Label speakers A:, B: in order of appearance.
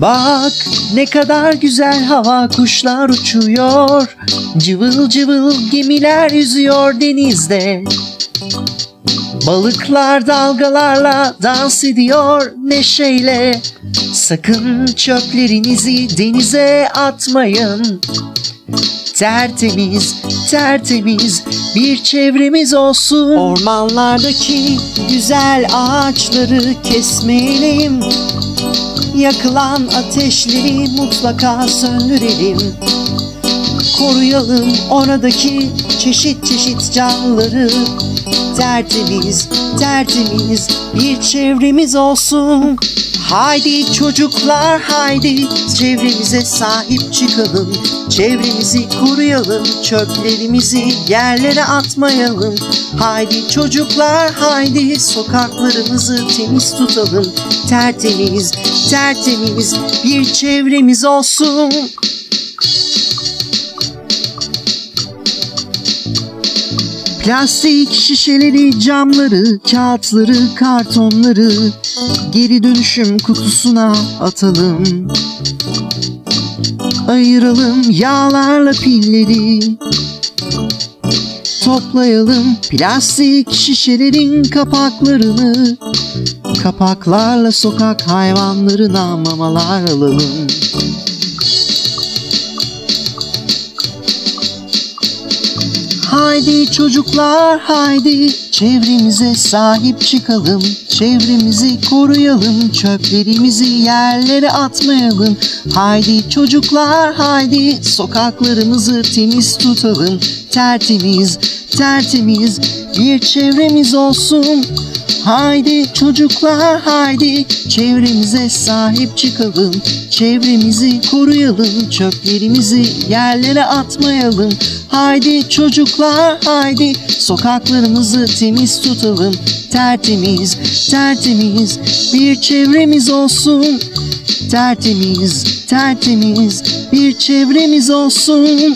A: Bak ne kadar güzel hava kuşlar uçuyor. Cıvıl cıvıl gemiler yüzüyor denizde. Balıklar dalgalarla dans ediyor neşeyle. Sakın çöplerinizi denize atmayın. Tertemiz, tertemiz bir çevremiz olsun. Ormanlardaki güzel ağaçları kesmeyelim Yakılan ateşleri mutlaka söndürelim Koruyalım oradaki çeşit çeşit canlıları Tertemiz, tertemiz bir çevremiz olsun. Haydi çocuklar haydi çevremize sahip çıkalım. Çevremizi koruyalım çöplerimizi yerlere atmayalım. Haydi çocuklar haydi sokaklarımızı temiz tutalım. Tertemiz tertemiz bir çevremiz olsun Plastik şişeleri, camları, kağıtları, kartonları geri dönüşüm kutusuna atalım. Ayıralım yağlarla pilleri. Toplayalım plastik şişelerin kapaklarını. Kapaklarla sokak hayvanlarına mamalar alalım. Haydi çocuklar haydi. Çevremize sahip çıkalım Çevremizi koruyalım çöplerimizi yerlere atmayalım. Haydi çocuklar haydi. Sokaklarımızı temiz tutalım. Tertemiz tertemiz bir çevremiz olsun. Haydi çocuklar haydi. Çevremize sahip çıkalım Çevremizi koruyalım çöplerimizi yerlere atmayalım Haydi çocuklar haydi. Sokaklarımızı temiz tutalım. Tertemiz tertemiz. Bir çevremiz olsun. Tertemiz tertemiz. Bir çevremiz olsun